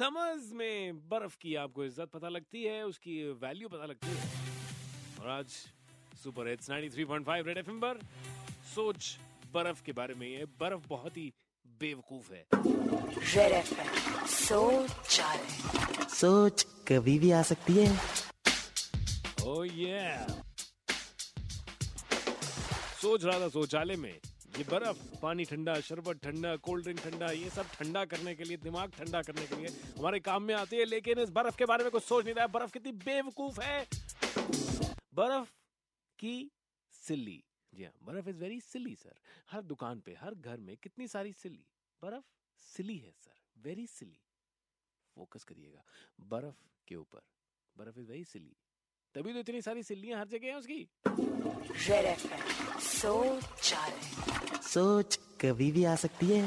Summers में बर्फ़ की आपको इज़्ज़त पता लगती है उसकी वैल्यू पता लगती है। और आज सुपर हिट्स 93.5 रेड एफएम पर सोच बर्फ़ के बारे में ये बर्फ़ बहुत ही बेवकूफ़ है। रेड एफएम सोच सोच कभी भी आ सकती है। ओह ये सोच रहा था शौचालय में। ये बर्फ़, पानी ठंडा, शरबत ठंडा, कोल्ड ड्रिंक ठंडा, ये सब ठंडा करने के लिए, दिमाग ठंडा करने के लिए हमारे काम में आती है, लेकिन इस बर्फ़ के बारे में कुछ सोच नहीं रहा है। बर्फ़ कितनी बेवकूफ़ है। बर्फ़ की सिल्ली। जी हाँ बर्फ़ इज़ वेरी सिली सर हर दुकान पे, हर घर में कितनी सारी सिल्ली। बर्फ़ सिली है सर वेरी सिली फोकस करिएगा। बर्फ़ के ऊपर। बर्फ़ इज़ वेरी सिली तभी तो इतनी सारी सिल्लियाँ हर जगह हैं उसकी। सोच कभी भी आ सकती है।